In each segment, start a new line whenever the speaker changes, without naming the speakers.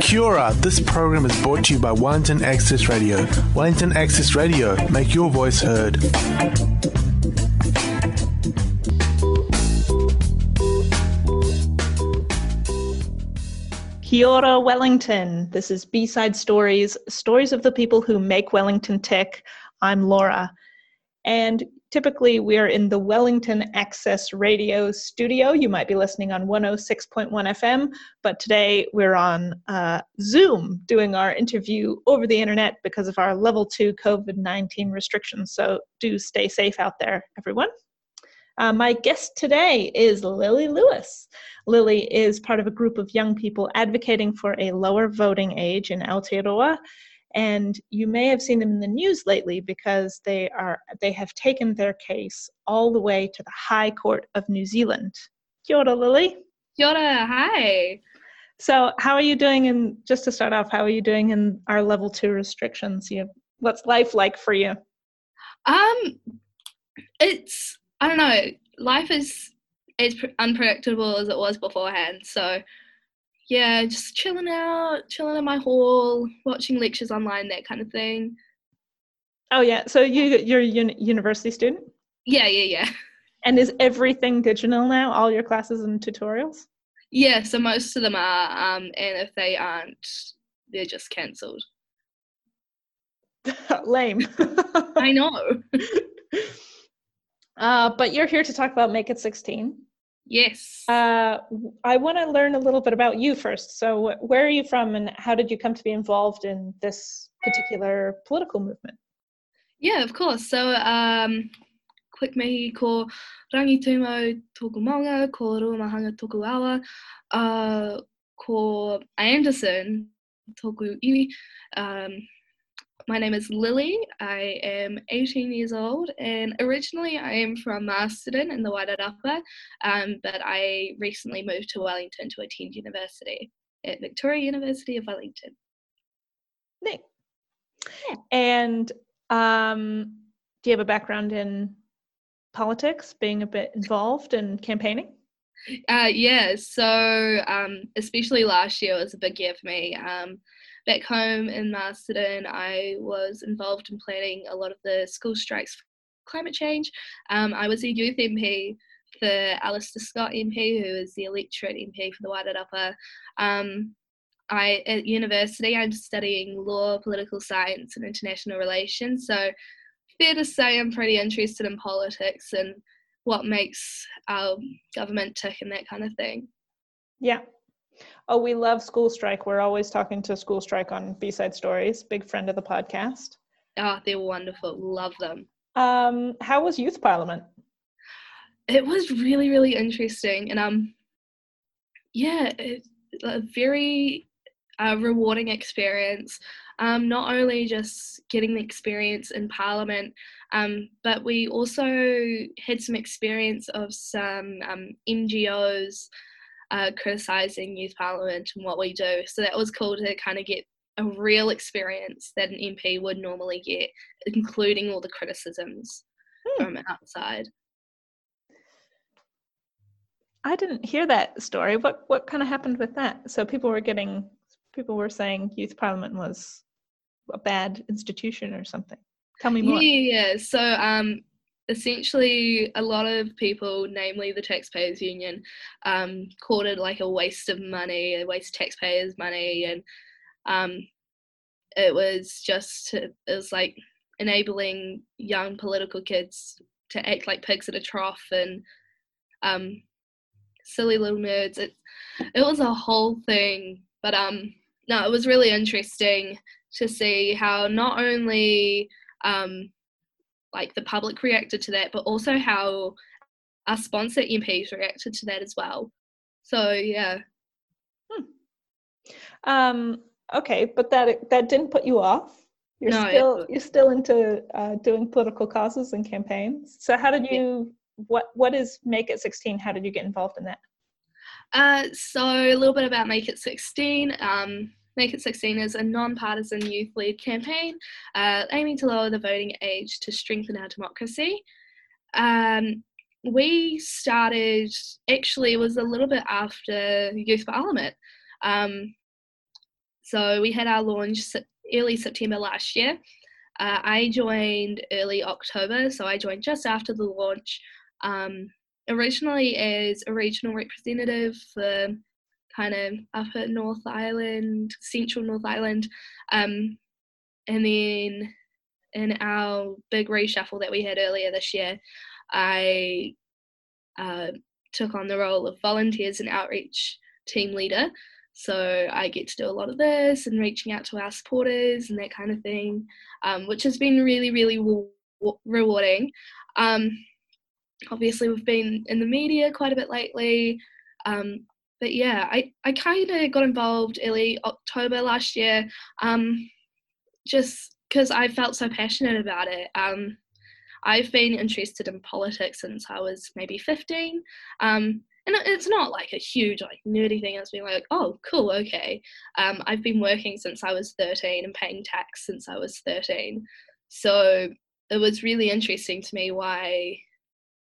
Kia this program is brought to you by Wellington Access Radio. Wellington Access Radio, make your voice heard.
Kia Wellington. This is B-Side Stories, stories of the people who make Wellington tick. I'm Laura. And typically we're in the Wellington Access Radio studio. You might be listening on 106.1 FM, but today we're on uh, Zoom doing our interview over the internet because of our level two COVID 19 restrictions. So do stay safe out there, everyone. Uh, my guest today is Lily Lewis. Lily is part of a group of young people advocating for a lower voting age in Aotearoa. And you may have seen them in the news lately because they are they have taken their case all the way to the High Court of New Zealand. Kia ora, Lily.
Kia ora, hi.
So, how are you doing? And just to start off, how are you doing in our level two restrictions? You, what's life like for you?
Um, it's I don't know. Life is as unpredictable as it was beforehand. So yeah, just chilling out, chilling in my hall, watching lectures online, that kind of thing.
Oh yeah, so you you're a uni- university student?
Yeah, yeah, yeah.
And is everything digital now? All your classes and tutorials?
Yeah, so most of them are, um, and if they aren't, they're just cancelled.
Lame.
I know.
Uh, but you're here to talk about Make It 16.
Yes.
Uh, I want to learn a little bit about you first. So, where are you from, and how did you come to be involved in this particular political movement?
Yeah, of course. So, um, quick mihi ko rangitumau toku maunga, ko ruamahanga toku awa, uh, ko Anderson toku iwi. Um, my name is Lily. I am 18 years old, and originally I am from Masterton in the Wairarapa, um, but I recently moved to Wellington to attend university at Victoria University of Wellington.
Neat. Yeah. And um, do you have a background in politics, being a bit involved in campaigning?
Uh, yeah, so um, especially last year was a big year for me. Um, back home in Masterton, I was involved in planning a lot of the school strikes for climate change. Um, I was a youth MP for Alastair Scott MP, who is the electorate MP for the Wairarapa. Um, I at university I'm studying law, political science, and international relations. So fair to say I'm pretty interested in politics and what makes our government tick and that kind of thing.
Yeah, Oh, we love School Strike. We're always talking to School Strike on B Side Stories. Big friend of the podcast.
Oh, they're wonderful. Love them.
Um, how was Youth Parliament?
It was really, really interesting, and um, yeah, it, a very uh, rewarding experience. Um, not only just getting the experience in Parliament, um, but we also had some experience of some um, NGOs uh, criticising youth parliament and what we do. So that was cool to kind of get a real experience that an MP would normally get, including all the criticisms hmm. from outside.
I didn't hear that story. What what kind of happened with that? So people were getting people were saying youth parliament was a bad institution or something. Tell me more.
Yeah, yeah. So um essentially a lot of people, namely the taxpayers union, um, called it like a waste of money, a waste of taxpayers' money, and um, it was just it was like enabling young political kids to act like pigs at a trough and um, silly little nerds. It it was a whole thing, but um, no, it was really interesting to see how not only um, like the public reacted to that, but also how our sponsor MPs reacted to that as well. So yeah.
Hmm. Um, okay, but that that didn't put you off. You're no, still you're still into uh, doing political causes and campaigns. So how did you? Yeah. What what is Make It 16? How did you get involved in that?
Uh, so a little bit about Make It 16. Um, Make It 16 is a non-partisan youth-led campaign uh, aiming to lower the voting age to strengthen our democracy. Um, we started actually it was a little bit after youth parliament um, so we had our launch early september last year uh, i joined early october so i joined just after the launch um, originally as a regional representative for kind of upper north island central north island um, and then in our big reshuffle that we had earlier this year, I uh, took on the role of volunteers and outreach team leader. So I get to do a lot of this and reaching out to our supporters and that kind of thing, um, which has been really, really re- rewarding. Um, obviously, we've been in the media quite a bit lately. Um, but yeah, I, I kind of got involved early October last year, um, just because I felt so passionate about it. Um, I've been interested in politics since I was maybe 15. Um, and it's not like a huge like nerdy thing it's been like oh cool okay um, i've been working since i was 13 and paying tax since i was 13 so it was really interesting to me why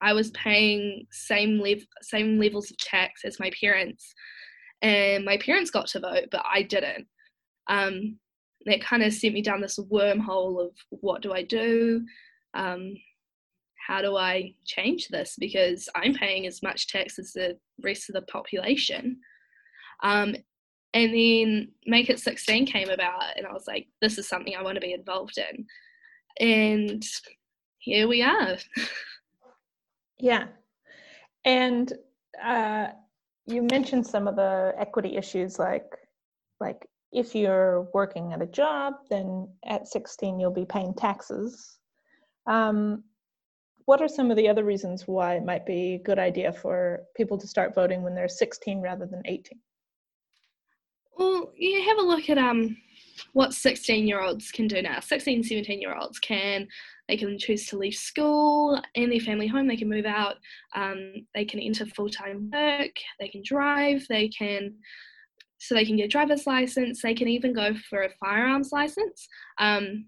i was paying same same levels of tax as my parents and my parents got to vote but i didn't um, that kind of sent me down this wormhole of what do i do um, how do I change this? Because I'm paying as much tax as the rest of the population. Um, and then Make It 16 came about, and I was like, this is something I want to be involved in. And here we are.
yeah. And uh, you mentioned some of the equity issues like like if you're working at a job then at 16 you'll be paying taxes um, what are some of the other reasons why it might be a good idea for people to start voting when they're 16 rather than 18?
Well, you have a look at um what 16 year olds can do now. 16, 17 year olds can they can choose to leave school and their family home. They can move out. Um, they can enter full time work. They can drive. They can so they can get a driver's license. They can even go for a firearms license. Um,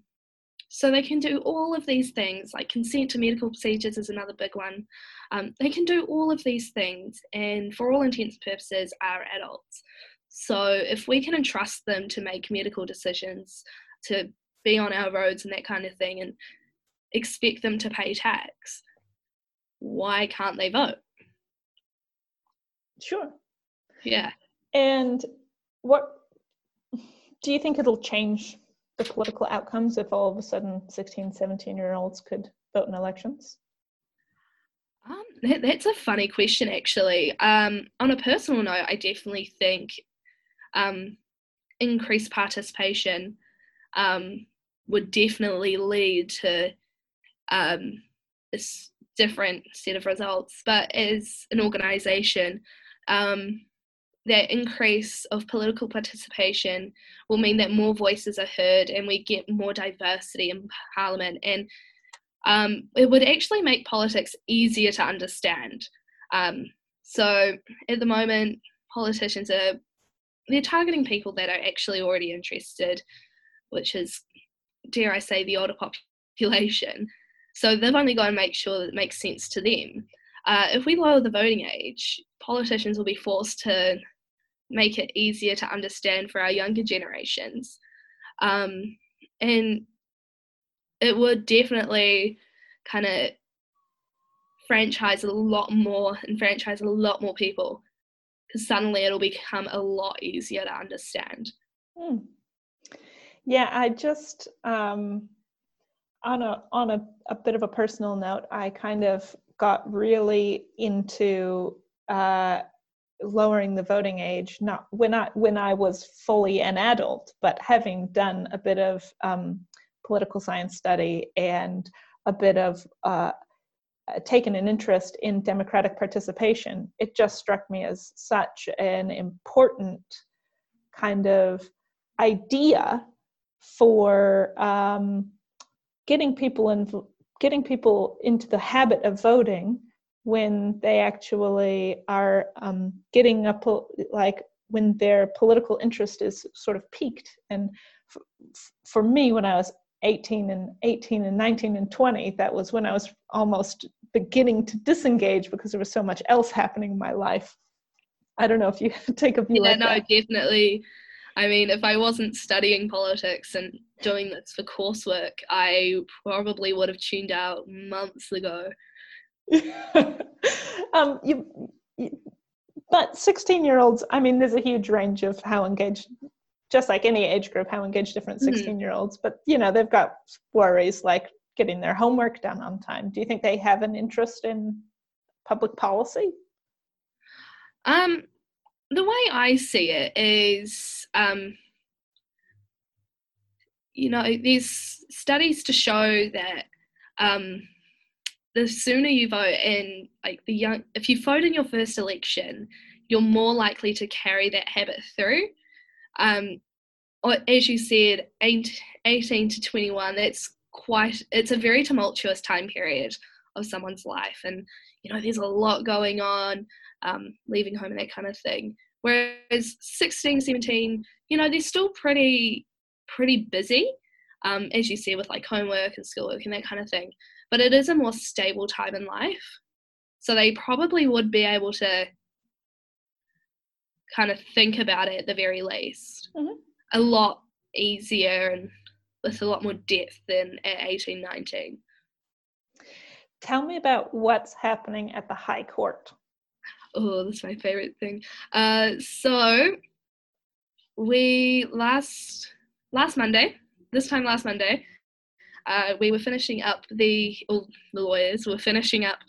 so they can do all of these things, like consent to medical procedures is another big one. Um, they can do all of these things, and for all intents and purposes, are adults. So if we can entrust them to make medical decisions, to be on our roads and that kind of thing, and expect them to pay tax, why can't they vote?
Sure.
Yeah.
And what do you think it'll change the political outcomes if all of a sudden 16, 17 year olds could vote in elections?
Um, that, that's a funny question, actually. Um, on a personal note, I definitely think um, increased participation um, would definitely lead to um, this different set of results. But as an organisation, um, that increase of political participation will mean that more voices are heard and we get more diversity in parliament and um, it would actually make politics easier to understand um, so at the moment politicians are they're targeting people that are actually already interested which is dare i say the older population so they've only got to make sure that it makes sense to them uh, if we lower the voting age politicians will be forced to make it easier to understand for our younger generations. Um, and it would definitely kind of franchise a lot more and franchise a lot more people because suddenly it'll become a lot easier to understand.
Hmm. Yeah, I just um, on a on a, a bit of a personal note, I kind of got really into uh, lowering the voting age not when i when i was fully an adult but having done a bit of um, political science study and a bit of uh, taken an interest in democratic participation it just struck me as such an important kind of idea for um, getting people in getting people into the habit of voting when they actually are um, getting up like when their political interest is sort of peaked. And f- for me when i was 18 and 18 and 19 and 20 that was when i was almost beginning to disengage because there was so much else happening in my life. I don't know if you take a view
yeah
like
no
that.
definitely. I mean if i wasn't studying politics and doing this for coursework i probably would have tuned out months ago.
Um, you, you, but 16 year olds i mean there's a huge range of how engaged just like any age group how engaged different
Mhm.
16 year olds but you know they've got worries like getting their homework done on time do you think they have an interest in public policy
Um, the way I see it is, um, you know, there's studies to show that um, the sooner you vote in, like the young, if you vote in your first election, you're more likely to carry that habit through. Um, as you said, 18 to 21, that's quite, it's a very tumultuous time period of someone's life. And, you know, there's a lot going on um, leaving home and that kind of thing. Whereas 16, 17, you know, they're still pretty pretty busy, um, as you see with like homework and schoolwork and that kind of thing. But it is a more stable time in life. So they probably would be able to kind of think about it at the very least.
Mhm.
A lot easier and with a lot more depth than at 18, 19.
tell me about what's happening at the high court
Oh, that's my favorite thing. Uh, so we last last Monday, this time last Monday, uh, we were finishing up the all the lawyers were finishing up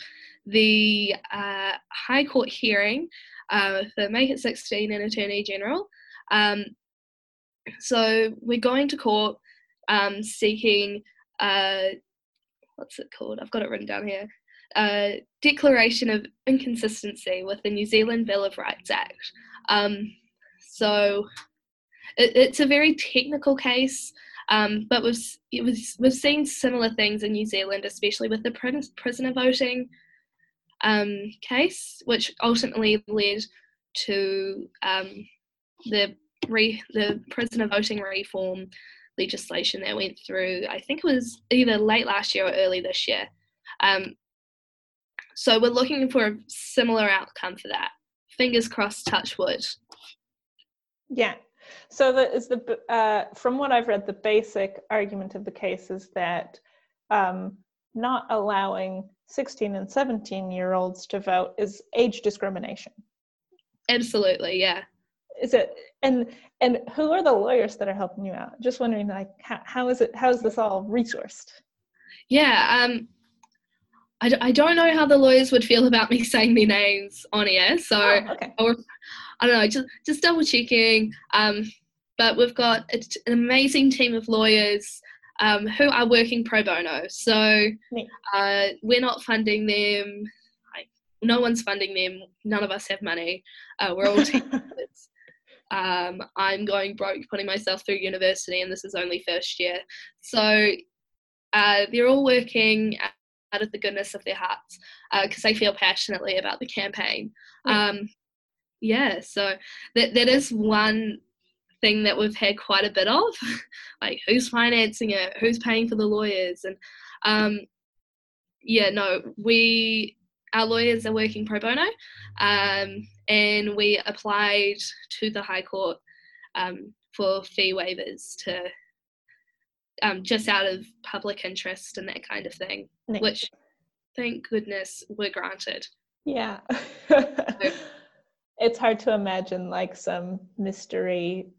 the uh, High Court hearing uh, for Make It 16 and Attorney General. Um, so we're going to court um, seeking uh, what's it called? I've got it written down here. Uh, declaration of inconsistency with the New Zealand Bill of Rights Act. Um, so it, it's a very technical case, um, but we've, was, we've seen similar things in New Zealand, especially with the prisoner voting um, case, which ultimately led to um, the re- the prisoner voting reform legislation that went through. I think it was either late last year or early this year. Um, so we're looking for a similar outcome for that. Fingers crossed, touch wood.
Yeah. So the is the uh, from what I've read, the basic argument of the case is that um, not allowing 16 and 17 year olds to vote is age discrimination.
Absolutely, yeah.
Is it? And and who are the lawyers that are helping you out? Just wondering, like, how, how is it? How is this all resourced?
Yeah, um, I don't know how the lawyers would feel about me saying their names on air, so
Oh, okay.
or I don't know, just just double checking. Um, but we've got an amazing team of lawyers um, who are working pro bono. So uh, we're not funding them. Like, no one's funding them. None of us have money. Uh, we're all team. Um, I'm going broke putting myself through university, and this is only first year. So uh, they're all working out of the goodness of their hearts because they feel passionately about the campaign.
Yeah.
Um, yeah, so that that is one thing that we've had quite a bit of, like who's financing it, who's paying for the lawyers, and um, yeah, no, we our lawyers are working pro bono, um, and we applied to the High Court um, for fee waivers to um, just out of public interest and that kind of thing,
Neat.
which thank goodness were granted.
Yeah. it's hard to imagine like some mystery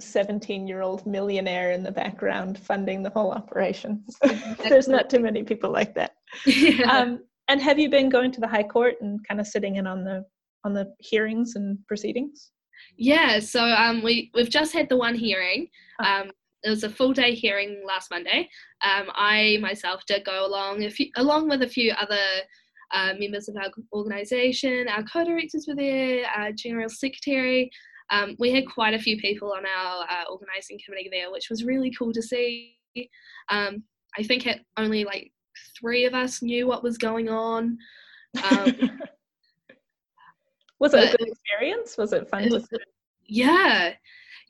17 year old millionaire in the background funding the whole operation. There's not too many people like that. Um, and have you been going to the high court and kind of sitting in on the on the hearings and proceedings?
Yeah, so um, we we've just had the one hearing.
Ah.
Um, it was a full day hearing last Monday. Um, I myself did go along, a few, along with a few other uh, members of our organisation. Our co-directors were there, our general secretary. Um, we had quite a few people on our uh, organising committee there, which was really cool to see. Um, I think it, only like three of us knew what was going on. Um,
was it a good experience? Was it fun?
It
to
was- yeah,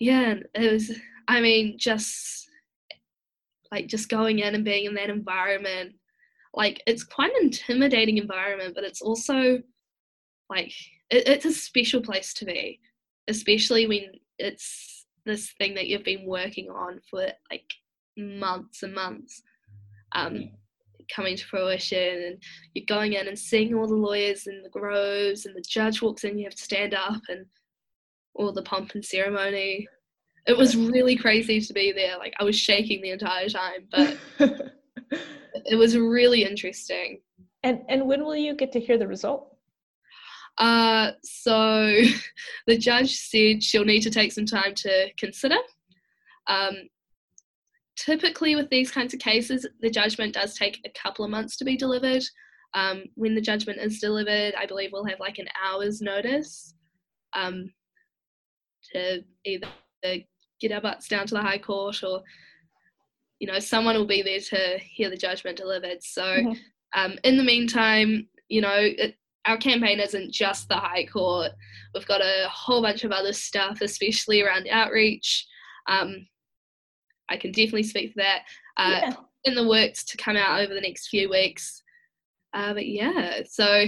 yeah. It was. I mean, just like just going in and being in that environment like it's quite an intimidating environment but it's also like it, it's a special place to be especially when it's this thing that you've been working on for like months and months um, coming to fruition and you're going in and seeing all the lawyers in the groves and the judge walks in you have to stand up and all the pomp and ceremony. It was really crazy to be there like i was shaking the entire time but it was really interesting.
And and when will you get to hear the result
uh, so the judge said she'll need to take some time to consider. Um, typically, with these kinds of cases, the judgment does take a couple of months to be delivered. Um, when the judgment is delivered, I believe we'll have like an hour's notice um, to either get our butts down to the High Court or, you know, someone will be there to hear the judgment delivered. So, mm-hmm. um, in the meantime, you know, it, our campaign isn't just the High Court. We've got a whole bunch of other stuff, especially around outreach. Um, I can definitely speak to that. Uh, yeah. In the works to come out over the next few weeks. Uh, but yeah, so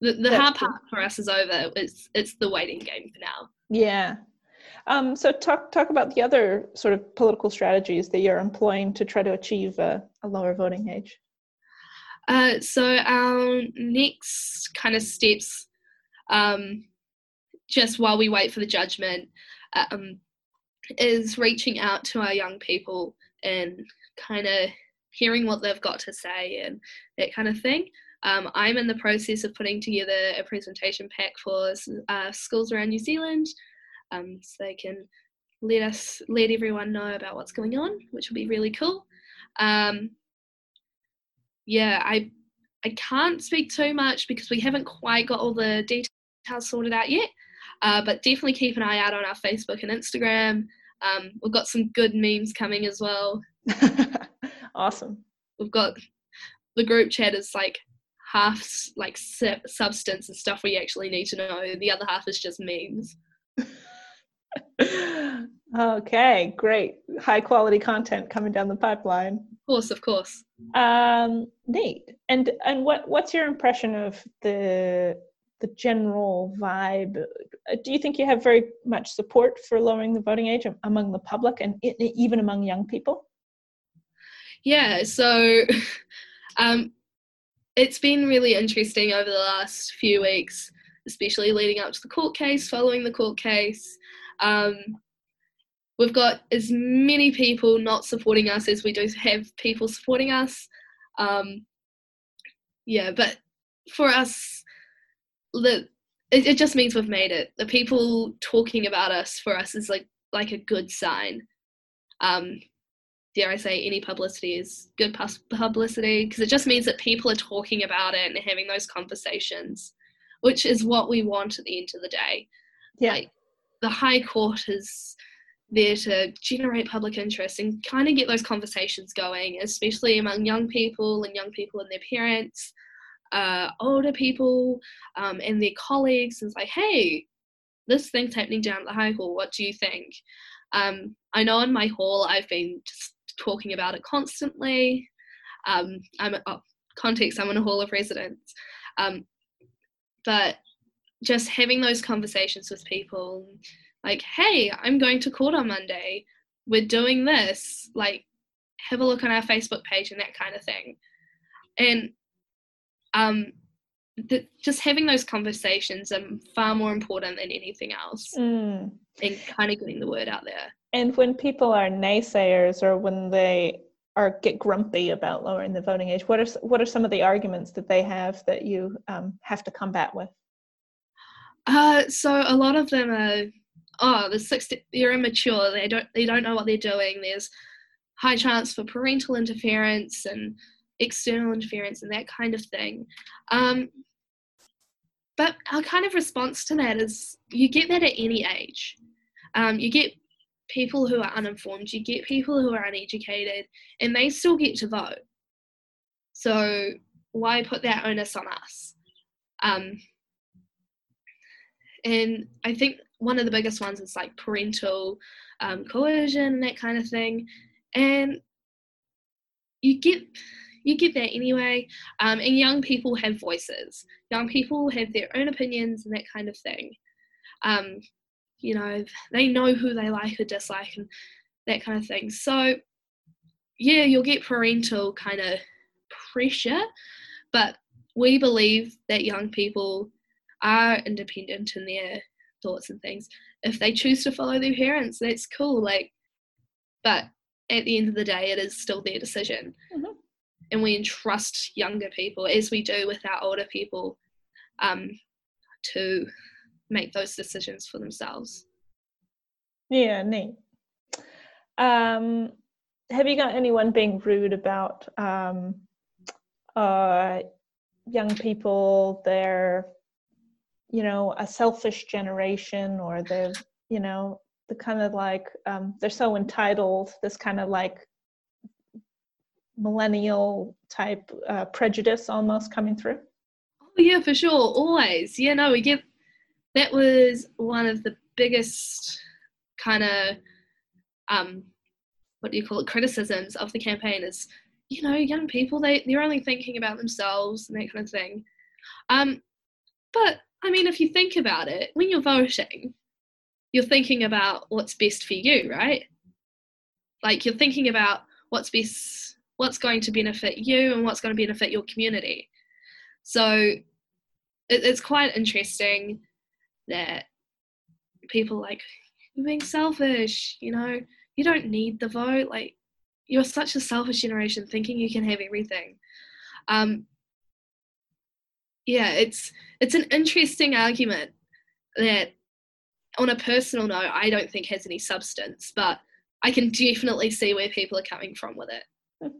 the, the hard part for us is over. It's it's the waiting game for now.
Yeah. Um, so talk talk about the other sort of political strategies that you're employing to try to achieve a, a lower voting age.
Uh, so our next kind of steps, um, just while we wait for the judgment, um, is reaching out to our young people and kind of hearing what they've got to say and that kind of thing. Um, I'm in the process of putting together a presentation pack for uh, schools around New Zealand, um, so they can let us let everyone know about what's going on, which will be really cool. Um, yeah, I I can't speak too much because we haven't quite got all the details sorted out yet. Uh, but definitely keep an eye out on our Facebook and Instagram. Um, we've got some good memes coming as well.
awesome.
We've got the group chat is like half like substance and stuff we actually need to know. The other half is just memes.
okay, great. High quality content coming down the pipeline.
Of course, of course.
Um, neat. And and what what's your impression of the the general vibe? Uh, do you think you have very much support for lowering the voting age among the public and even among young people?
Yeah. So. Um, it's been really interesting over the last few weeks, especially leading up to the court case, following the court case. Um, we've got as many people not supporting us as we do have people supporting us. Um, yeah, but for us, the it, it just means we've made it. The people talking about us for us is like like a good sign. Um, dare I say, any publicity is good publicity because it just means that people are talking about it and having those conversations, which is what we want at the end of the day.
Yeah. Like,
the High Court is there to generate public interest and kind of get those conversations going, especially among young people and young people and their parents, uh, older people, um, and their colleagues. And it's like, hey, this thing's happening down at the High Court. What do you think? Um, I know in my hall I've been just talking about it constantly. Um, I'm oh, context. I'm in a hall of residence, um, but just having those conversations with people like hey i'm going to court on monday. We're doing this. Like have a look on our facebook page and that kind of thing. And um the, just having those conversations are far more important than anything else
mm.
and kind of getting the word out there.
And when people are naysayers or when they are get grumpy about lowering the voting age what are what are some of the arguments that they have that you um, have to combat with?
Uh, so a lot of them are, oh, the 60, they're immature. They don't they don't know what they're doing. There's high chance for parental interference and external interference and that kind of thing. Um, but our kind of response to that is you get that at any age. Um, you get people who are uninformed, you get people who are uneducated, and they still get to vote. So why put that onus on us? Um, and I think one of the biggest ones is like parental um, coercion and that kind of thing. and you get you get that anyway. Um, and young people have voices. Young people have their own opinions and that kind of thing. Um, you know, they know who they like or dislike and that kind of thing. So, yeah, you'll get parental kind of pressure, but we believe that young people are independent in their thoughts and things. If they choose to follow their parents, that's cool. Like, but at the end of the day, it is still their decision. Mm-hmm and we entrust younger people as we do with our older people um, to make those decisions for themselves.
Yeah, neat. Um, have you got anyone being rude about um, uh, young people? They're, you know, a selfish generation, or they're, you know, the kind of like um, they're so entitled. This kind of like millennial type uh, prejudice almost coming through?
Oh yeah, for sure, always. Yeah, no, we get that was one of the biggest kind of um, what do you call it criticisms of the campaign is you know young people they they're only thinking about themselves and that kind of thing. Um, but I mean, if you think about it, when you're voting, you're thinking about what's best for you, right? Like you're thinking about what's best what's going to benefit you and what's going to benefit your community. So it, it's quite interesting that people like you're being selfish, you know, you don't need the vote. Like you're such a selfish generation thinking you can have everything. Um, yeah, it's it's an interesting argument that on a personal note I don't think has any substance, but I can definitely see where people are coming from with it.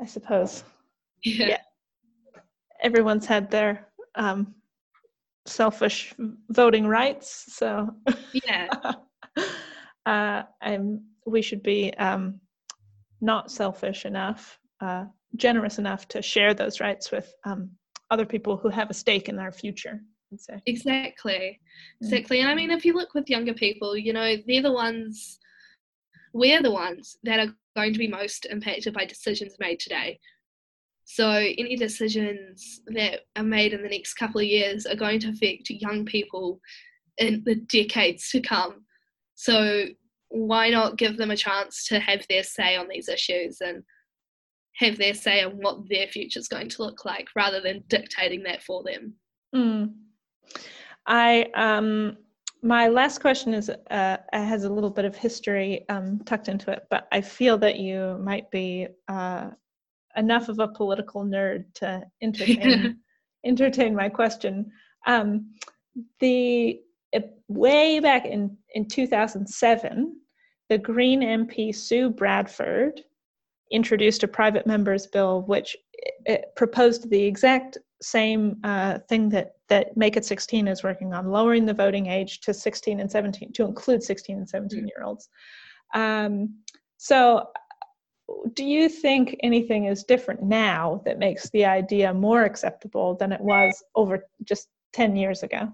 I suppose.
Yeah. yeah.
Everyone's had their um, selfish voting rights, so
yeah.
uh, I'm. We should be um, not selfish enough, uh, generous enough to share those rights with um, other people who have a stake in our future. I'd say.
Exactly, exactly. And I mean, if you look with younger people, you know, they're the ones. We're the ones that are going to be most impacted by decisions made today. So, any decisions that are made in the next couple of years are going to affect young people in the decades to come. So, why not give them a chance to have their say on these issues and have their say on what their future is going to look like rather than dictating that for them?
Mm. I um, my last question is uh, has a little bit of history um, tucked into it, but I feel that you might be uh, enough of a political nerd to entertain entertain my question. Um, the way back in in 2007, the Green MP Sue Bradford introduced a private members bill which proposed the exact same uh, thing that that Make It 16 is working on, lowering the voting age to 16 and 17 to include 16 and 17 mm. year olds. Um, so, do you think anything is different now that makes the idea more acceptable than it was over just 10 years ago?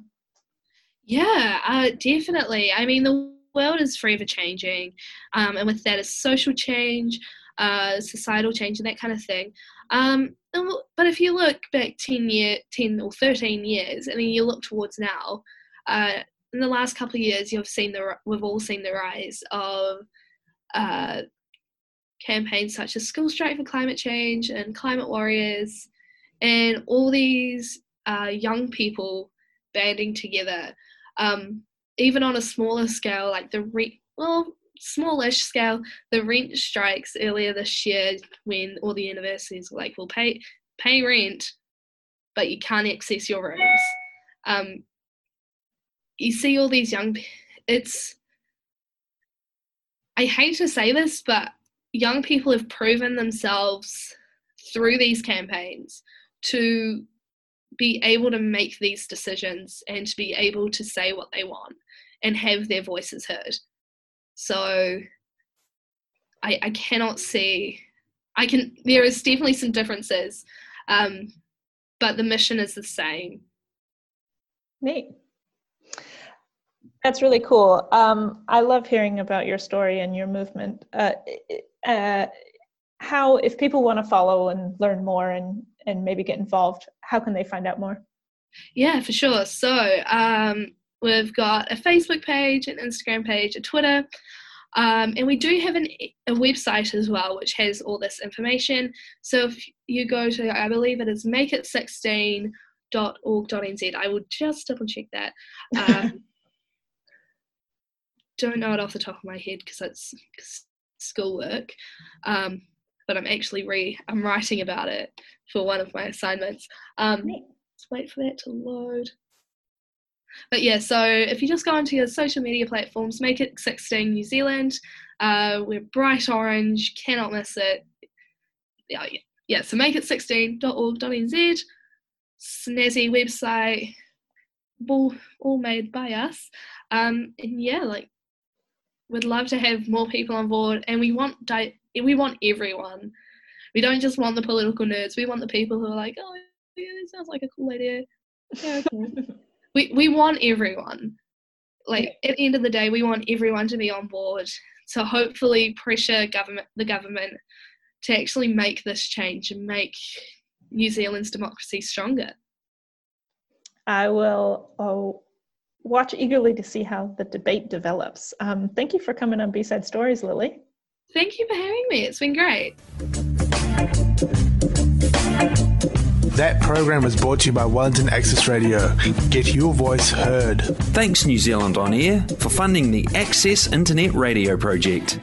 Yeah, uh, definitely. I mean, the world is forever changing, um, and with that is social change, uh, societal change, and that kind of thing. Um, but if you look back 10 year 10 or 13 years and then you look towards now uh, in the last couple of years you've seen the we've all seen the rise of uh, campaigns such as school strike for climate change and climate warriors and all these uh, young people banding together um, even on a smaller scale like the re- well smallish scale, the rent strikes earlier this year when all the universities were like, "We'll pay pay rent, but you can't access your rooms." Um, you see all these young. It's. I hate to say this, but young people have proven themselves through these campaigns to be able to make these decisions and to be able to say what they want and have their voices heard. So I, I cannot see. I can. There is definitely some differences, um, but the mission is the same.
Neat. That's really cool. Um, I love hearing about your story and your movement. Uh, uh, how, if people want to follow and learn more and, and maybe get involved, how can they find out more?
Yeah, for sure. So um, we've got a Facebook page, an Instagram page, a Twitter. Um, and we do have an, a website as well, which has all this information. So if you go to, I believe it is makeit16.org.nz, I will just double check that. Um, don't know it off the top of my head because it's schoolwork. Um, but I'm actually re I'm writing about it for one of my assignments. Um, let's wait for that to load. But yeah, so if you just go onto your social media platforms, make it 16 New Zealand. Uh, we're bright orange, cannot miss it. Yeah, yeah, yeah. So make it 16.org.nz, snazzy website, all, all made by us. Um, and yeah, like we'd love to have more people on board, and we want di- we want everyone. We don't just want the political nerds. We want the people who are like, oh, yeah, it sounds like a cool idea. Yeah, okay. we we want everyone. Like at the end of the day, we want everyone to be on board. So hopefully, pressure government the government to actually make this change and make New Zealand's democracy stronger.
I will. Oh, watch eagerly to see how the debate develops. Um, thank you for coming on B-Side Stories, Lily.
Thank you for having me. It's been great.
That program was brought to you by Wellington Access Radio. Get your voice heard.
Thanks, New Zealand On Air, for funding the Access Internet Radio project.